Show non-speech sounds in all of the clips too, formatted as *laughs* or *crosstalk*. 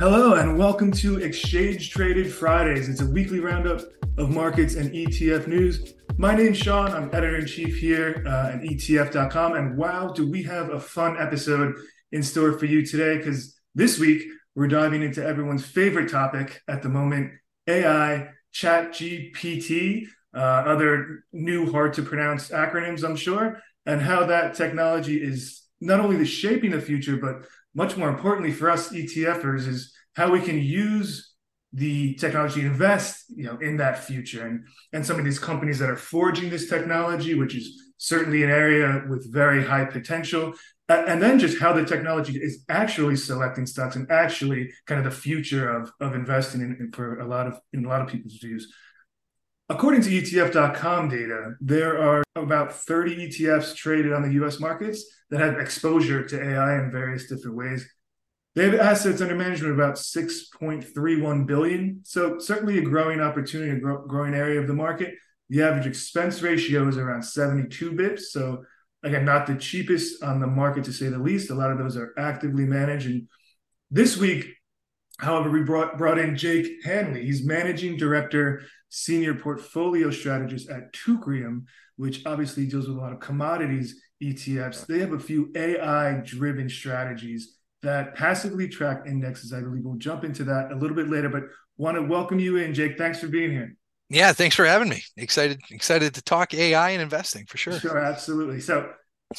Hello, and welcome to Exchange Traded Fridays. It's a weekly roundup of markets and ETF news. My name's Sean. I'm editor in chief here uh, at ETF.com. And wow, do we have a fun episode in store for you today? Because this week we're diving into everyone's favorite topic at the moment AI, Chat GPT, uh, other new hard to pronounce acronyms, I'm sure, and how that technology is not only the shaping the future, but much more importantly for us ETFers is how we can use the technology invest you know in that future and and some of these companies that are forging this technology which is certainly an area with very high potential and then just how the technology is actually selecting stocks and actually kind of the future of of investing in, in for a lot of in a lot of people's views according to etf.com data there are about 30 etfs traded on the us markets that have exposure to AI in various different ways. They have assets under management about 6.31 billion. So certainly a growing opportunity, a grow, growing area of the market. The average expense ratio is around 72 bips. So again, not the cheapest on the market to say the least. A lot of those are actively managed. And this week, however, we brought brought in Jake Hanley. He's managing director, senior portfolio strategist at Teucrium, which obviously deals with a lot of commodities ETFs, they have a few AI driven strategies that passively track indexes. I believe we'll jump into that a little bit later, but want to welcome you in, Jake. Thanks for being here. Yeah, thanks for having me. Excited, excited to talk AI and investing for sure. Sure, absolutely. So,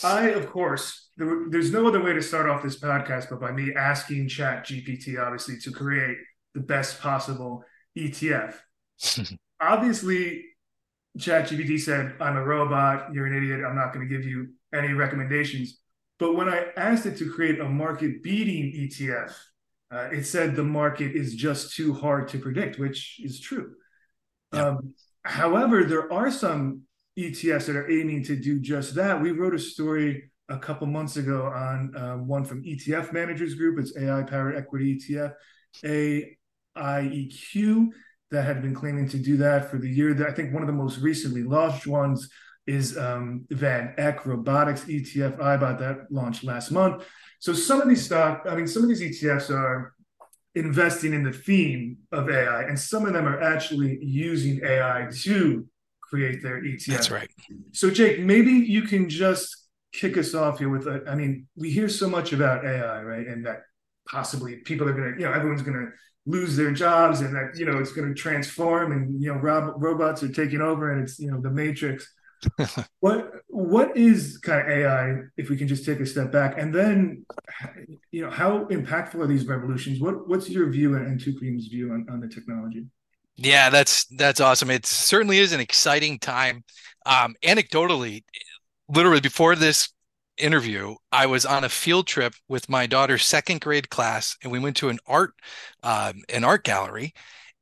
I, of course, there, there's no other way to start off this podcast but by me asking Chat GPT, obviously, to create the best possible ETF. *laughs* obviously, Chat GPT said, I'm a robot, you're an idiot, I'm not going to give you any recommendations. But when I asked it to create a market beating ETF, uh, it said the market is just too hard to predict, which is true. Yeah. Um, however, there are some ETFs that are aiming to do just that. We wrote a story a couple months ago on um, one from ETF Managers Group. It's AI Powered Equity ETF, AIEQ, that had been claiming to do that for the year. That I think one of the most recently launched ones is um, Van Eck Robotics ETF. I bought that launched last month. So some of these stock, I mean, some of these ETFs are investing in the theme of AI, and some of them are actually using AI to create their ETF. That's right. So Jake, maybe you can just kick us off here with a, I mean, we hear so much about AI, right? And that possibly people are going to, you know, everyone's going to lose their jobs and that, you know, it's going to transform and, you know, rob- robots are taking over and it's, you know, the matrix *laughs* what what is kind of AI if we can just take a step back? And then you know how impactful are these revolutions? What what's your view and, and Teucrium's view on, on the technology? Yeah that's that's awesome. It certainly is an exciting time. Um anecdotally literally before this interview i was on a field trip with my daughter's second grade class and we went to an art um, an art gallery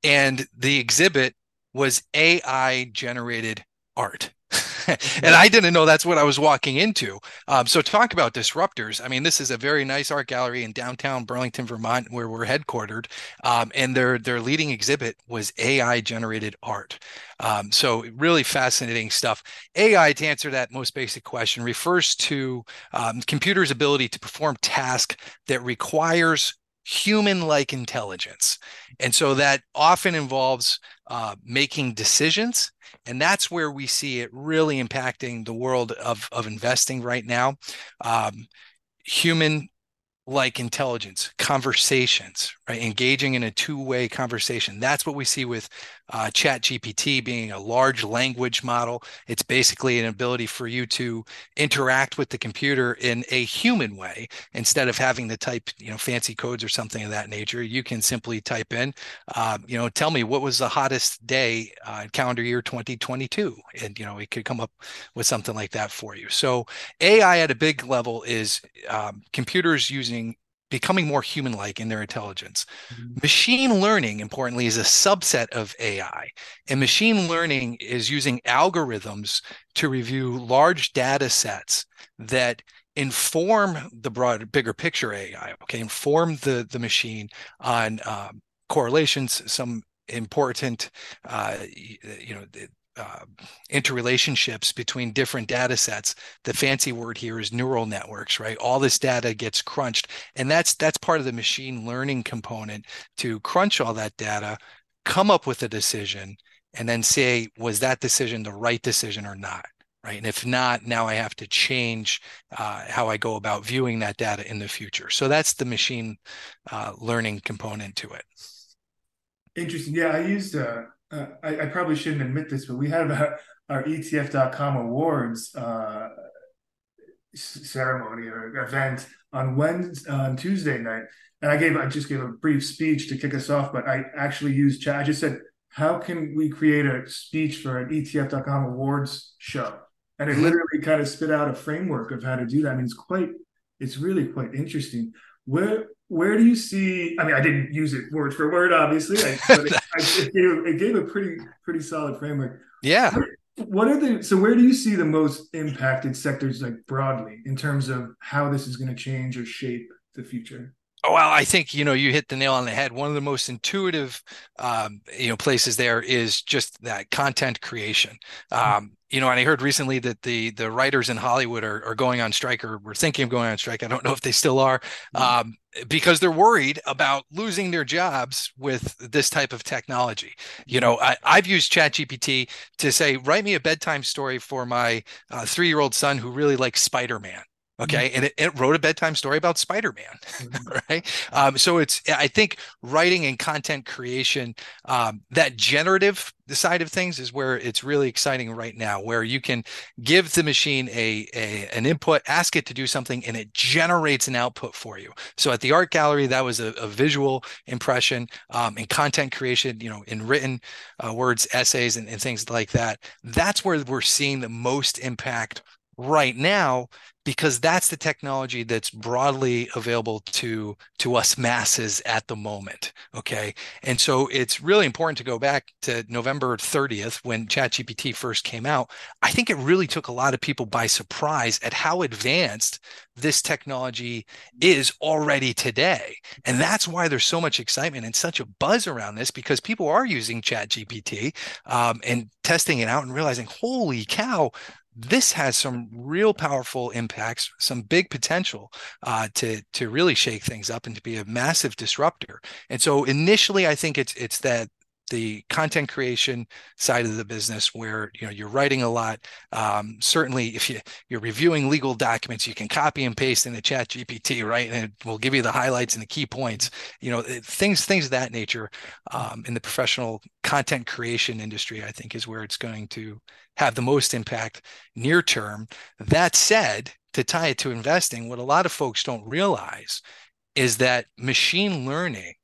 and the exhibit was ai generated art *laughs* and I didn't know that's what I was walking into. Um, so talk about disruptors. I mean, this is a very nice art gallery in downtown Burlington, Vermont, where we're headquartered, um, and their their leading exhibit was AI generated art. Um, so really fascinating stuff. AI, to answer that most basic question, refers to um, computers' ability to perform tasks that requires human-like intelligence, and so that often involves uh, making decisions and that's where we see it really impacting the world of, of investing right now. Um, human like intelligence, conversations, right? Engaging in a two-way conversation. That's what we see with uh, Chat GPT being a large language model. It's basically an ability for you to interact with the computer in a human way instead of having to type, you know, fancy codes or something of that nature. You can simply type in, uh, you know, tell me what was the hottest day uh, calendar year 2022, and you know, it could come up with something like that for you. So AI at a big level is um, computers using becoming more human like in their intelligence. Mm-hmm. Machine learning, importantly, is a subset of AI. And machine learning is using algorithms to review large data sets that inform the broad, bigger picture AI, okay, inform the, the machine on um, correlations, some important, uh, you know, uh, interrelationships between different data sets. The fancy word here is neural networks, right? All this data gets crunched, and that's that's part of the machine learning component to crunch all that data, come up with a decision, and then say, was that decision the right decision or not? Right. And if not, now I have to change uh, how I go about viewing that data in the future. So that's the machine uh, learning component to it. Interesting. Yeah, I used, uh, uh I, I, probably shouldn't admit this, but we had our, our ETF.com awards uh, ceremony or event on Wednesday, on Tuesday night. And I gave, I just gave a brief speech to kick us off, but I actually used chat. I just said, how can we create a speech for an ETF.com awards show? And it mm-hmm. literally kind of spit out a framework of how to do that. I mean, it's quite, it's really quite interesting. Where where do you see? I mean, I didn't use it word for word, obviously, *laughs* but it, it, gave, it gave a pretty pretty solid framework. Yeah. What are the so where do you see the most impacted sectors like broadly in terms of how this is going to change or shape the future? Oh, well, I think you know you hit the nail on the head. One of the most intuitive, um, you know, places there is just that content creation. Mm-hmm. Um, you know, and I heard recently that the the writers in Hollywood are, are going on strike or were thinking of going on strike. I don't know if they still are, mm-hmm. um, because they're worried about losing their jobs with this type of technology. You know, I, have used ChatGPT to say, write me a bedtime story for my uh, three year old son who really likes Spider Man. Okay. Mm-hmm. And it, it, wrote a bedtime story about Spider Man. Mm-hmm. *laughs* right. Um, so it's, I think writing and content creation, um, that generative side of things is where it's really exciting right now, where you can give the machine a, a an input, ask it to do something, and it generates an output for you. So at the art gallery, that was a, a visual impression um, in content creation, you know, in written uh, words, essays, and, and things like that. That's where we're seeing the most impact right now because that's the technology that's broadly available to to us masses at the moment okay? And so it's really important to go back to november 30th when chatgpt first came out. I think it really took a lot of people by surprise at how advanced this technology is already today. And that's why there's so much excitement and such a buzz around this because people are using chatgpt um, and testing it out and realizing holy cow this has some real powerful impacts, some big potential uh, to to really shake things up and to be a massive disruptor. And so initially, I think it's it's that the content creation side of the business where you know you're writing a lot um, certainly if you you're reviewing legal documents you can copy and paste in the chat gpt right and it will give you the highlights and the key points you know things things of that nature um, in the professional content creation industry i think is where it's going to have the most impact near term. That said, to tie it to investing, what a lot of folks don't realize is that machine learning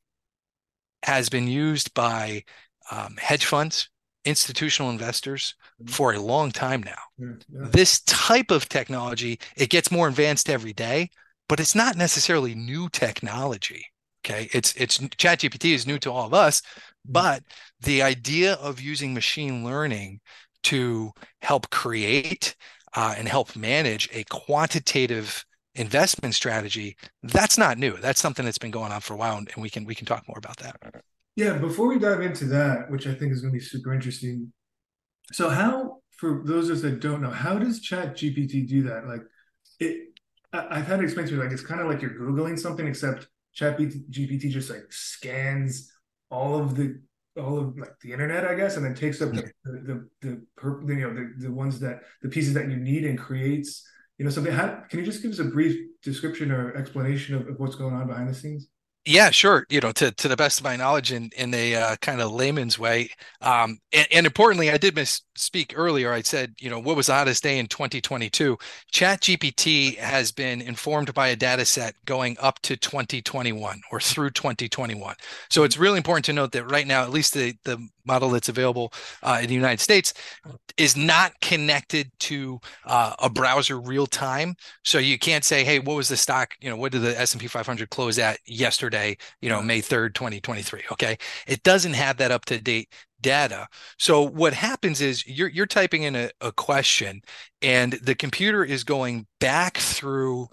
has been used by um, hedge funds, institutional investors mm-hmm. for a long time now. Yeah, yeah. This type of technology, it gets more advanced every day, but it's not necessarily new technology. Okay. It's it's ChatGPT is new to all of us, mm-hmm. but the idea of using machine learning to help create uh, and help manage a quantitative investment strategy that's not new. That's something that's been going on for a while and we can we can talk more about that. Yeah before we dive into that which i think is going to be super interesting so how for those of us that don't know how does chat gpt do that? Like it i've had experience with like it's kind of like you're googling something except chat gpt just like scans all of the all of like the internet, I guess, and then takes up the the the, the, you know the, the ones that the pieces that you need and creates you know something. How, can you just give us a brief description or explanation of, of what's going on behind the scenes? Yeah, sure. You know, to, to the best of my knowledge, in in a uh, kind of layman's way, um, and, and, importantly, I did misspeak earlier. I said, you know, what was the hottest day in 2022? Chat GPT has been informed by a data set going up to 2021 or through 2021. So it's really important to note that right now, at least the the model that's available uh, in the United States is not connected to uh, a browser real time. So you can't say, hey, what was the stock? You know, what did the S&P 500 close at yesterday? You know, May 3rd, 2023. Okay. It doesn't have that up to date data. So what happens is you're, you're typing in a, a question and the computer is going back through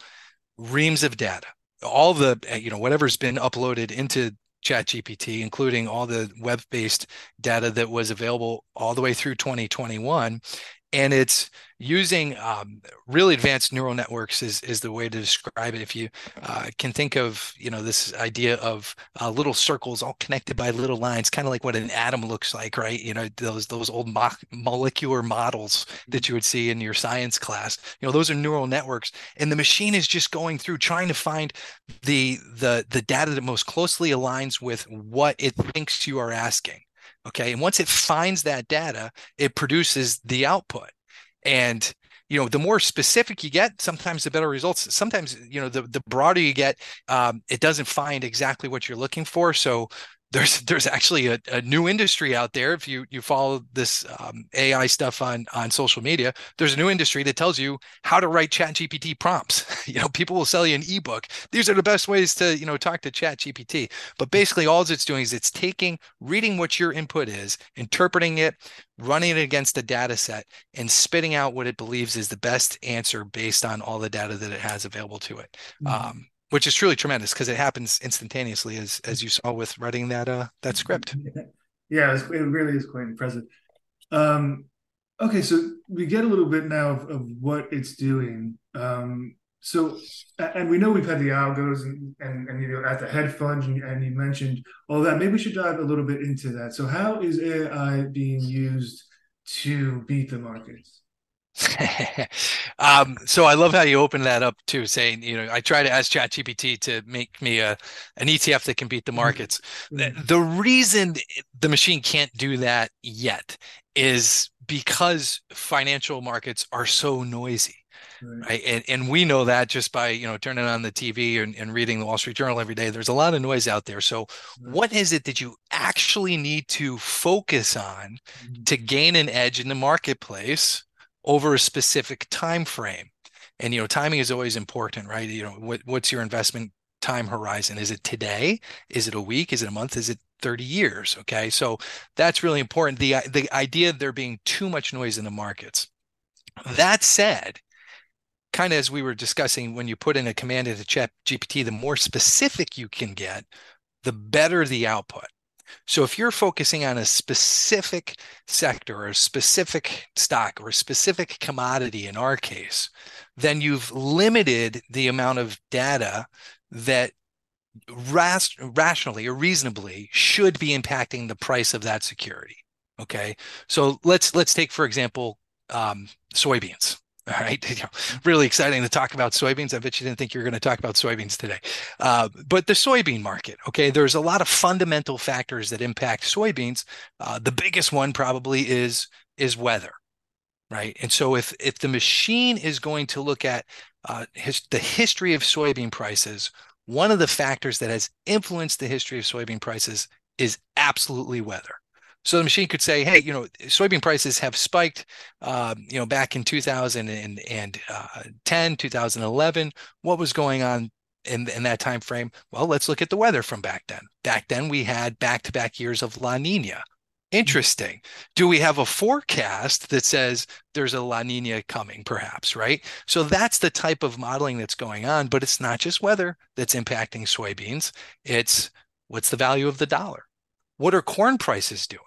reams of data all the you know whatever's been uploaded into ChatGPT, including all the web-based data that was available all the way through 2021, and it's using um, really advanced neural networks is is the way to describe it. If you uh, can think of you know this idea of uh, little circles all connected by little lines, kind of like what an atom looks like, right? You know those those old mo- molecular models that you would see in your science class. You know those are neural networks, and the machine is just going through trying to find the the the data that most closely aligns with what it thinks you are asking. Okay. And once it finds that data, it produces the output. And you know the more specific you get sometimes the better results sometimes you know the, the broader you get um, it doesn't find exactly what you're looking for so there's there's actually a, a, new industry out there. If you you follow this um, AI stuff on on social media, there's a new industry that tells you how to write Chat GPT prompts. *laughs* you know, people will sell you an ebook. These are the best ways to you know talk to Chat GPT. But basically, all it's doing is it's taking, reading what your input is, interpreting it, running it against a data set, and spitting out what it believes is the best answer based on all the data that it has available to it. Mm-hmm. Um, which is truly tremendous because it happens instantaneously as as you saw with writing that uh that script. Yeah it really is quite impressive. Um okay so we get a little bit now of, of what it's doing. Um so and we know we've had the algos and, and, and you know at the hedge fund and, and you mentioned all that. Maybe we should dive a little bit into that. So how is ai being used to beat the markets *laughs* um, so I love how you open that up too, saying, you know, I try to ask ChatGPT to make me a an ETF that can beat the mm-hmm. markets. Mm-hmm. The, the reason the machine can't do that yet is because financial markets are so noisy. Right. right. And, and we know that just by you know turning on the TV and, and reading the Wall Street Journal every day. There's a lot of noise out there. So, right. what is it that you actually need to focus on mm-hmm. to gain an edge in the marketplace over a specific time frame. And you know timing is always important right? You know what, what's your investment time horizon? Is it today? Is it a week? Is it a month? Is it 30 years? Okay. So that's really important. The the idea of there being too much noise in the markets. That said kind of as we were discussing when you put in a command into chat gpt the more specific you can get the better the output so if you're focusing on a specific sector or a specific stock or a specific commodity in our case, then you've limited the amount of data that ras- rationally or reasonably should be impacting the price of that security. Okay. So let's let's take for example um, soybeans. All right. *laughs* You know, really exciting to talk about soybeans. I bet you didn't think you were going to talk about soybeans today. Uh, but the soybean market, okay, there's a lot of fundamental factors that impact soybeans. Uh, the biggest one probably is is weather, right? And so if if the machine is going to look at uh, his, the history of soybean prices, one of the factors that has influenced the history of soybean prices is absolutely weather. So the machine could say, hey, you know, soybean prices have spiked, um, you know, back in 2010, uh, 2011. What was going on in, in that time frame? Well, let's look at the weather from back then. Back then, we had back-to-back years of La Nina. Interesting. Do we have a forecast that says there's a La Nina coming, perhaps, right? So that's the type of modeling that's going on, but it's not just weather that's impacting soybeans. It's what's the value of the dollar? What are corn prices doing?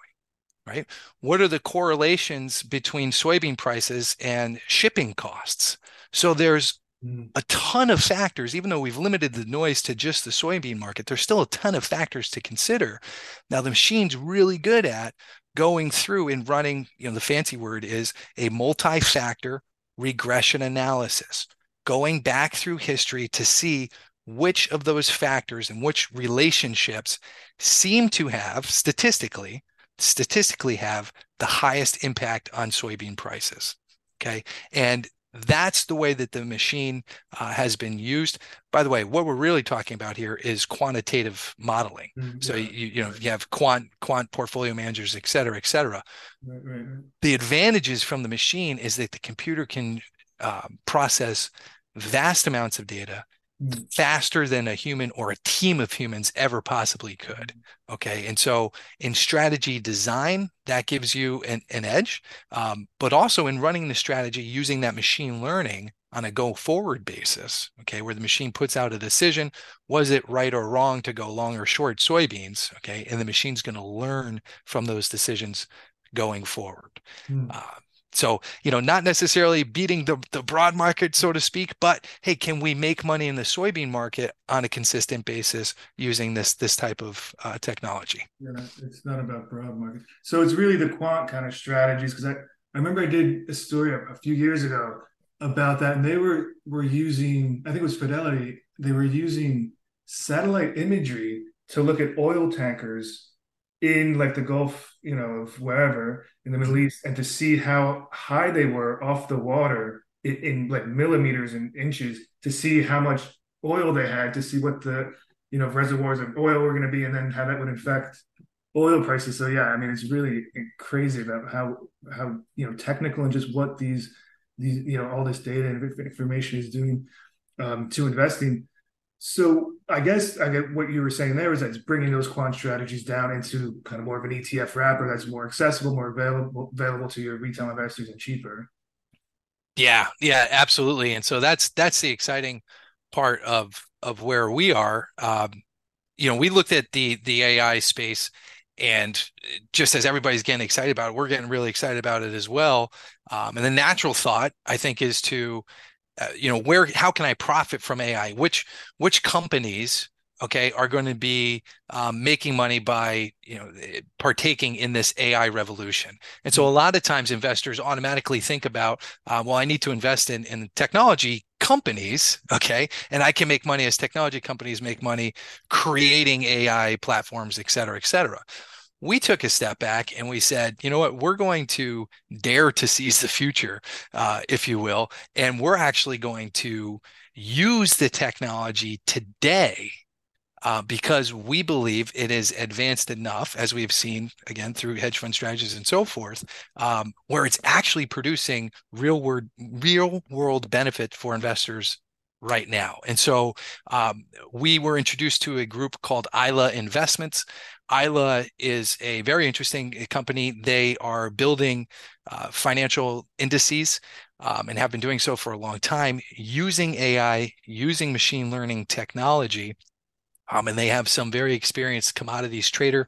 Right? What are the correlations between soybean prices and shipping costs? So there's mm. a ton of factors, even though we've limited the noise to just the soybean market, there's still a ton of factors to consider. Now, the machine's really good at going through and running, you know, the fancy word is a multi factor regression analysis, going back through history to see which of those factors and which relationships seem to have statistically statistically have the highest impact on soybean prices. Okay. And that's the way that the machine uh, has been used. By the way, what we're really talking about here is quantitative modeling. Mm-hmm. So you you know you have quant quant portfolio managers, et cetera, et cetera. Right, right, right. The advantages from the machine is that the computer can uh, process vast amounts of data. Faster than a human or a team of humans ever possibly could. Okay. And so in strategy design, that gives you an, an edge, um, but also in running the strategy using that machine learning on a go forward basis, okay, where the machine puts out a decision, was it right or wrong to go long or short soybeans, okay, and the machine's going to learn from those decisions going forward. Mm. Uh, so, you know, not necessarily beating the, the broad market, so to speak, but hey, can we make money in the soybean market on a consistent basis using this this type of uh, technology? Yeah, it's not about broad market. So it's really the quant kind of strategies because I, I remember I did a story a, a few years ago about that, and they were were using I think it was Fidelity. They were using satellite imagery to look at oil tankers in like the Gulf, you know, of wherever in the Middle East, and to see how high they were off the water in, in like millimeters and inches, to see how much oil they had, to see what the you know reservoirs of oil were going to be, and then how that would affect oil prices. So yeah, I mean, it's really crazy about how how you know technical and just what these these you know all this data and information is doing um, to investing. So I guess I get what you were saying there is that it's bringing those quant strategies down into kind of more of an ETF wrapper that's more accessible, more available available to your retail investors and cheaper. Yeah, yeah, absolutely. And so that's that's the exciting part of of where we are. Um, you know, we looked at the the AI space and just as everybody's getting excited about it, we're getting really excited about it as well. Um, and the natural thought, I think, is to uh, you know where how can i profit from ai which which companies okay are going to be um, making money by you know eh, partaking in this ai revolution? And so a lot of times investors automatically think about uh, well i need to invest in in technology companies *laughs* okay and i can make money as technology companies make money creating ai platforms et cetera et cetera we took a step back and we said, you know what, we're going to dare to seize the future, uh, if you will, and we're actually going to use the technology today uh, because we believe it is advanced enough, as we've seen again through hedge fund strategies and so forth, um, where it's actually producing real world real world benefit for investors right now. And so um, we were introduced to a group called AiLA Investments. AiLA is a very interesting uh, company. They are building uh, financial indices um, and have been doing so for a long time using AI, using machine learning technology. Um, and they have some very experienced commodities traders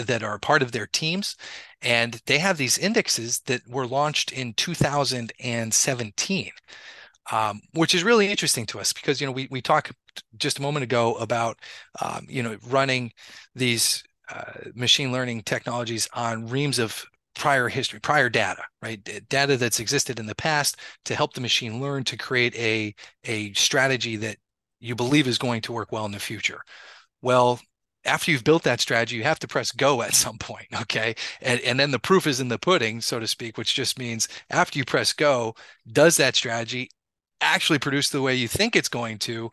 that are part of their teams. And they have these indexes that were launched in 2017 um, which is really interesting to us because you know we we talked just a moment ago about um, you know running these uh, machine learning technologies on reams of prior history, prior data, right? Data that's existed in the past to help the machine learn to create a a strategy that you believe is going to work well in the future. Well, after you've built that strategy, you have to press go at some point. Okay. And, and then the proof is in the pudding, so to speak, which just means after you press go, does that strategy actually produce the way you think it's going to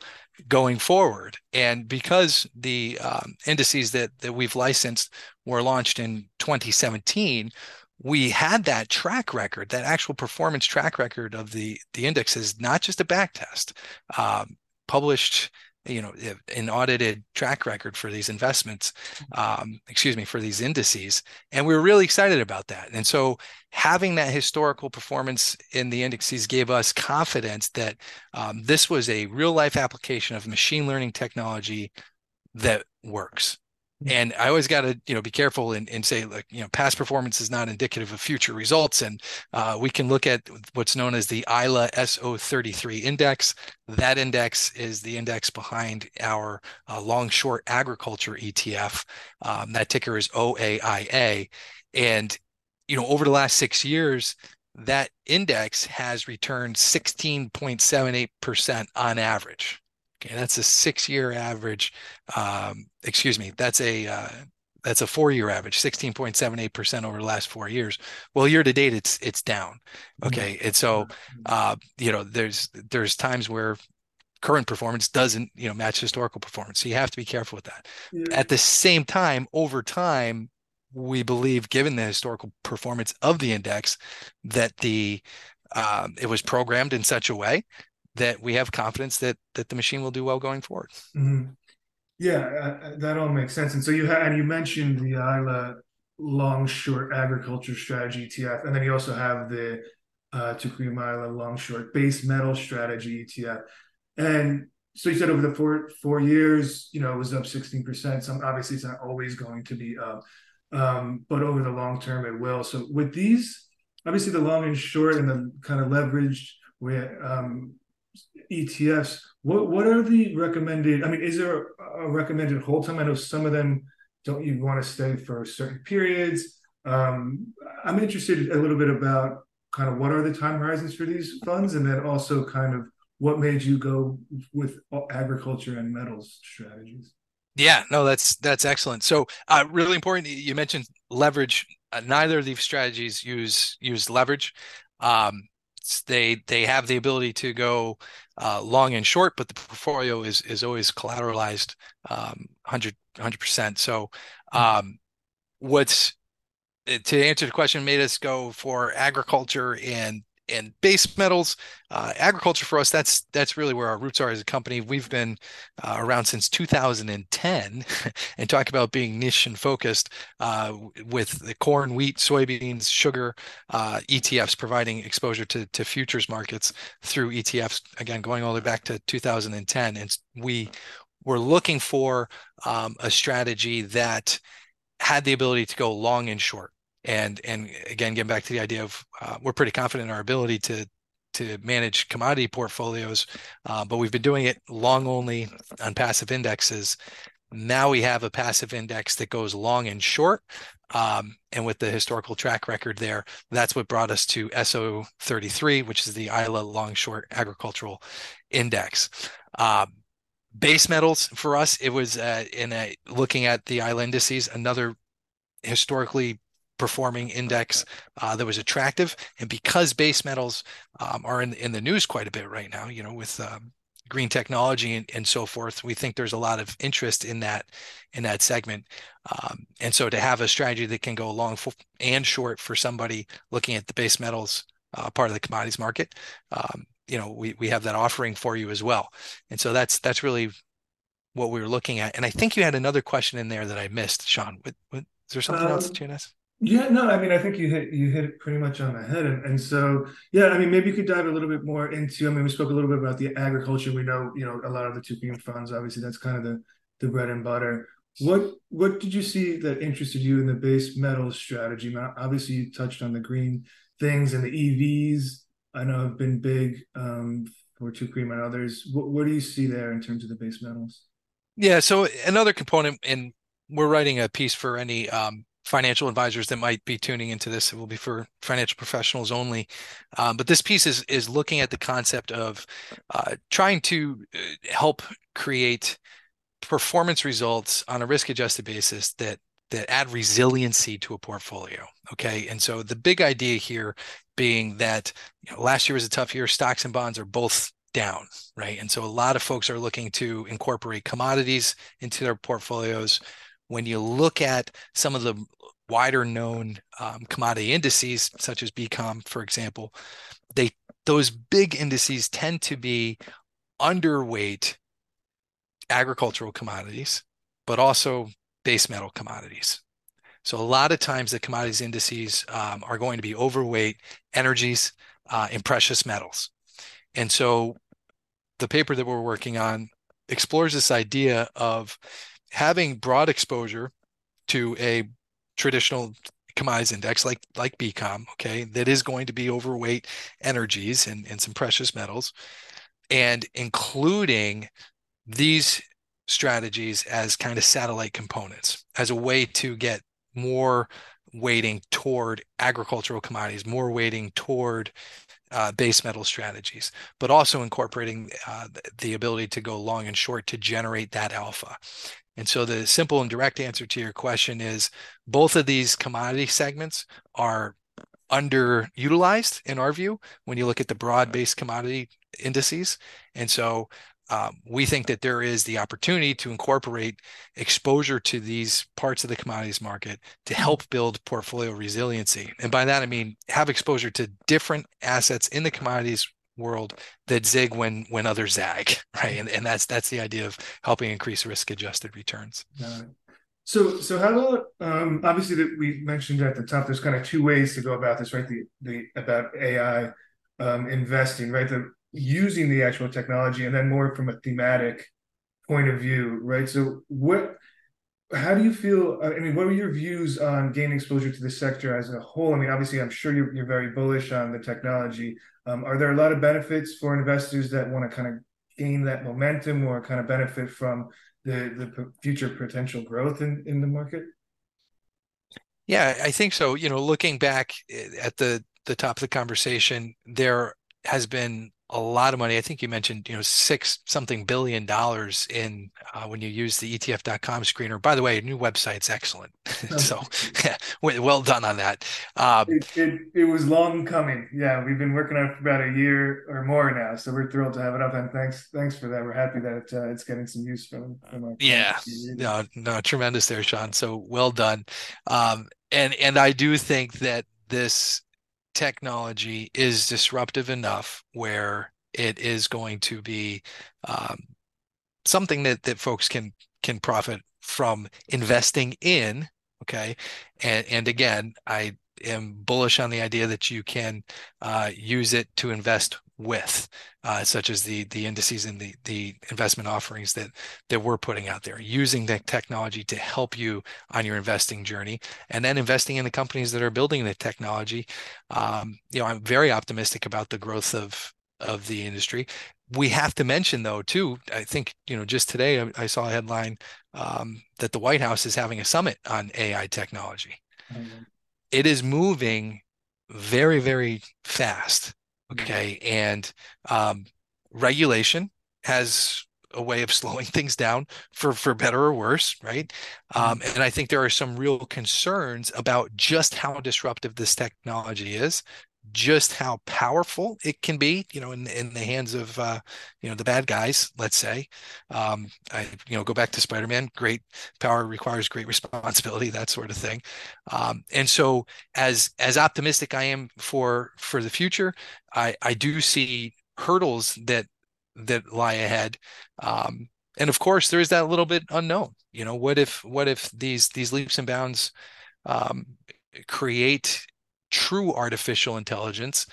going forward. And because the um, indices that that we've licensed were launched in 2017, we had that track record, that actual performance track record of the the indexes, not just a back test, um, published you know an audited track record for these investments um, excuse me for these indices. And we were really excited about that. And so having that historical performance in the indices gave us confidence that um, this was a real life application of machine learning technology that works and I always got to, you know, be careful and, and say, like, you know, past performance is not indicative of future results. And uh, we can look at what's known as the AiLA SO33 index. That index is the index behind our uh, long short agriculture ETF. Um, that ticker is OAIA. And, you know, over the last six years, that index has returned 16.78% on average. Okay, that's a six-year average. Um, excuse me, that's a uh, that's a four-year average, 16.78% over the last four years. Well, year to date, it's it's down. Mm-hmm. Okay, and so uh, you know, there's there's times where current performance doesn't you know match historical performance, so you have to be careful with that. Yeah. At the same time, over time, we believe, given the historical performance of the index, that the um, it was programmed in such a way that we have confidence that that the machine will do well going forward. Mm-hmm. Yeah, uh, uh that all makes sense. And so you and you mentioned the AiLA long short agriculture strategy ETF, and then you also have the uh, Teucrium long short base metal strategy ETF. And so you said over the four four years, you know, it was up 16%. Some obviously it's not always going to be up. Um, but over the long term it will. So with these, obviously the long and short and the kind of leveraged um, ETFs, what what are the recommended? I mean, is there a recommended hold time? I know some of them don't you want to stay for certain periods. Um, I'm interested a little bit about kind of what are the time horizons for these funds, and then also kind of what made you go with agriculture and metals strategies. Yeah, no, that's that's excellent. So, uh, really important. You mentioned leverage. Uh, neither of these strategies use use leverage. Um, they they have the ability to go uh, long and short, but the portfolio is is always collateralized um, 100 percent. So, hmm. um, what's to answer the question made us go for agriculture and and base metals uh, agriculture for us that's that's really where our roots are as a company. We've been uh, around since 2010 *laughs* and talk about being niche and focused uh, with the corn wheat soybeans sugar uh, etfs providing exposure to, to futures markets through etfs again going all the way back to 2010 and we were looking for um, a strategy that had the ability to go long and short and and again getting back to the idea of uh, we're pretty confident in our ability to to manage commodity portfolios uh, but we've been doing it long only on passive indexes. Now we have a passive index that goes long and short um, and with the historical track record there that's what brought us to so33 which is the AiLA long short agricultural index. Um, base metals for us it was uh, in a looking at the AiLA indices another historically performing index uh, that was attractive. And because base metals um, are in, in the news quite a bit right now, you know, with um, green technology and, and so forth, we think there's a lot of interest in that in that segment. Um, and so to have a strategy that can go long and short for somebody looking at the base metals uh, part of the commodities market, um, you know, we we have that offering for you as well. And so that's that's really what we were looking at. And I think you had another question in there that I missed, Sean. What, what, is there something um, else that you asked? Yeah, no, I mean, I think you hit you hit it pretty much on the head, and, and so yeah, I mean, maybe you could dive a little bit more into. I mean, we spoke a little bit about the agriculture. We know, you know, a lot of the Teucrium funds. Obviously, that's kind of the the bread and butter. What what did you see that interested you in the base metals strategy? Obviously, you touched on the green things and the EVs. I know have been big um, for Teucrium and others. What, what do you see there in terms of the base metals? Yeah, so another component, and we're writing a piece for any um, financial advisors that might be tuning into this. It will be for financial professionals only. Um, but this piece is is looking at the concept of uh, trying to uh, help create performance results on a risk adjusted basis that that add resiliency to a portfolio. Okay, and so the big idea here being that you know, last year was a tough year. Stocks and bonds are both down, right? And so a lot of folks are looking to incorporate commodities into their portfolios when you look at some of the wider known um, commodity indices, such as BCOM, for example, they those big indices tend to be underweight agricultural commodities, but also base metal commodities. So a lot of times the commodities indices um, are going to be overweight energies uh, and precious metals. And so the paper that we're working on explores this idea of having broad exposure to a traditional commodities index like like BCOM, okay, that is going to be overweight energies and, and some precious metals, and including these strategies as kind of satellite components as a way to get more weighting toward agricultural commodities, more weighting toward uh, base metal strategies, but also incorporating uh, the ability to go long and short to generate that alpha. And so the simple and direct answer to your question is both of these commodity segments are underutilized in our view when you look at the broad-based commodity indices. And so um, we think that there is the opportunity to incorporate exposure to these parts of the commodities market to help build portfolio resiliency. And by that, I mean have exposure to different assets in the commodities world that zig when when others zag *laughs* right and, and that's that's the idea of helping increase risk adjusted returns so so how about um obviously that we mentioned at the top there's kind of two ways to go about this right the the about ai um, investing, right? The using the actual technology, and then more from a thematic point of view, right? So, what, how do you feel? I mean, what are your views on gaining exposure to the sector as a whole? I mean, obviously, I'm sure you're, you're very bullish on the technology. Um, are there a lot of benefits for investors that want to kind of gain that momentum or kind of benefit from the the future potential growth in in the market? Yeah, I think so. You know, looking back eh, at the the top of the conversation, there has been a lot of money. I think you mentioned, you know, six something billion dollars in uh, when you use the ETF.com screener. By the way, new website's excellent. *laughs* so, yeah, well done on that. Um, it, it, it, was long coming. Yeah, we've been working on it for about a year or more now. So we're thrilled to have it up. And thanks, thanks for that. We're happy that uh, it's getting some use from from our yeah, no, no, tremendous there, Sean. So well done. Um, and and I do think that this technology is disruptive enough where it is going to be um, something that that folks can can profit from investing in okay? And and again i am bullish on the idea that you can uh, use it to invest with, uh, such as the the indices and the the investment offerings that that we're putting out there, using the technology to help you on your investing journey, and then investing in the companies that are building the technology. Um, you know, I'm very optimistic about the growth of of the industry. We have to mention though too. I think you know just today I, I saw a headline um, that the White House is having a summit on AI technology. Mm-hmm. It is moving very very fast Okay. And um, regulation has a way of *laughs* slowing things down for for better or worse right um, mm-hmm. and i think there are some real concerns about just how disruptive this technology is just how powerful it can be, you know, in in the hands of uh, you know the bad guys. Let's say, um, I you know go back to Spider-Man. Great power requires great responsibility, that sort of thing. Um, and so, as as optimistic I am for for the future, I I do see hurdles that that lie ahead. Um, and of course, there is that little bit unknown. You know, what if what if these these leaps and bounds um, create true artificial intelligence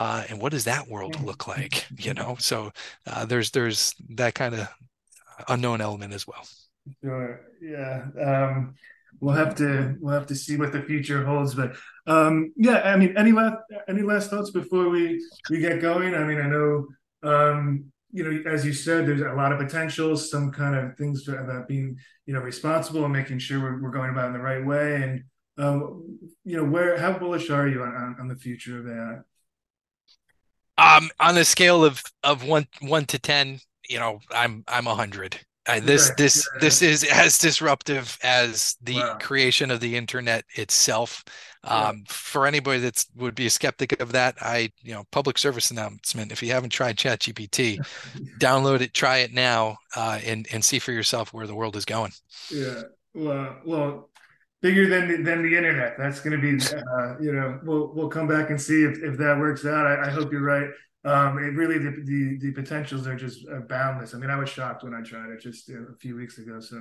uh, and what does that world look like you know? So uh, there's there's that kind of unknown element as well. Sure. Yeah um, we'll have to we'll have to see what the future holds but um, yeah i mean any last any last thoughts before we we get going? I mean i know um, you know as you said there's a lot of potential some kind of things about being you know responsible and making sure we're, we're going about in the right way and um, you know, where how bullish are you on, on, the future of AI? Um, on a scale of of one one to ten, you know, I'm I'm a hundred. Uh, this right. this yeah. this is as disruptive as the wow. creation of the internet itself. Um. For anybody that would be a skeptic of that, I you know public service announcement. If you haven't tried ChatGPT, *laughs* download it, try it now, uh, and and see for yourself where the world is going. Yeah. Well, well, bigger than the, than the internet. That's going to be, *laughs* uh, you know, we'll we'll come back and see if, if that works out. I, I hope you're right. Um, it really the, the, the potentials are just uh, boundless. I mean, I was shocked when I tried it just a few weeks ago. So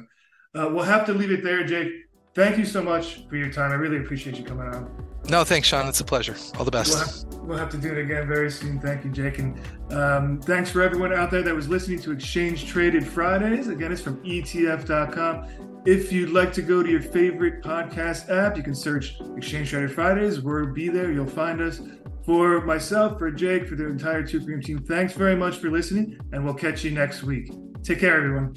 uh, we'll have to leave it there, Jake. Thank you so much for your time. I really appreciate you coming on. No, thanks, Sean. It's a pleasure. All the best. We'll have, we'll have to do it again very soon. Thank you, Jake. And um, thanks for everyone out there that was listening to Exchange Traded Fridays. Again, it's from ETF.com. If you'd like to go to your favorite podcast app, you can search Exchange Traded Fridays. We'll be there. You'll find us. For myself, for Jake, for the entire Teucrium team, thanks very much for listening, and we'll catch you next week. Take care, everyone.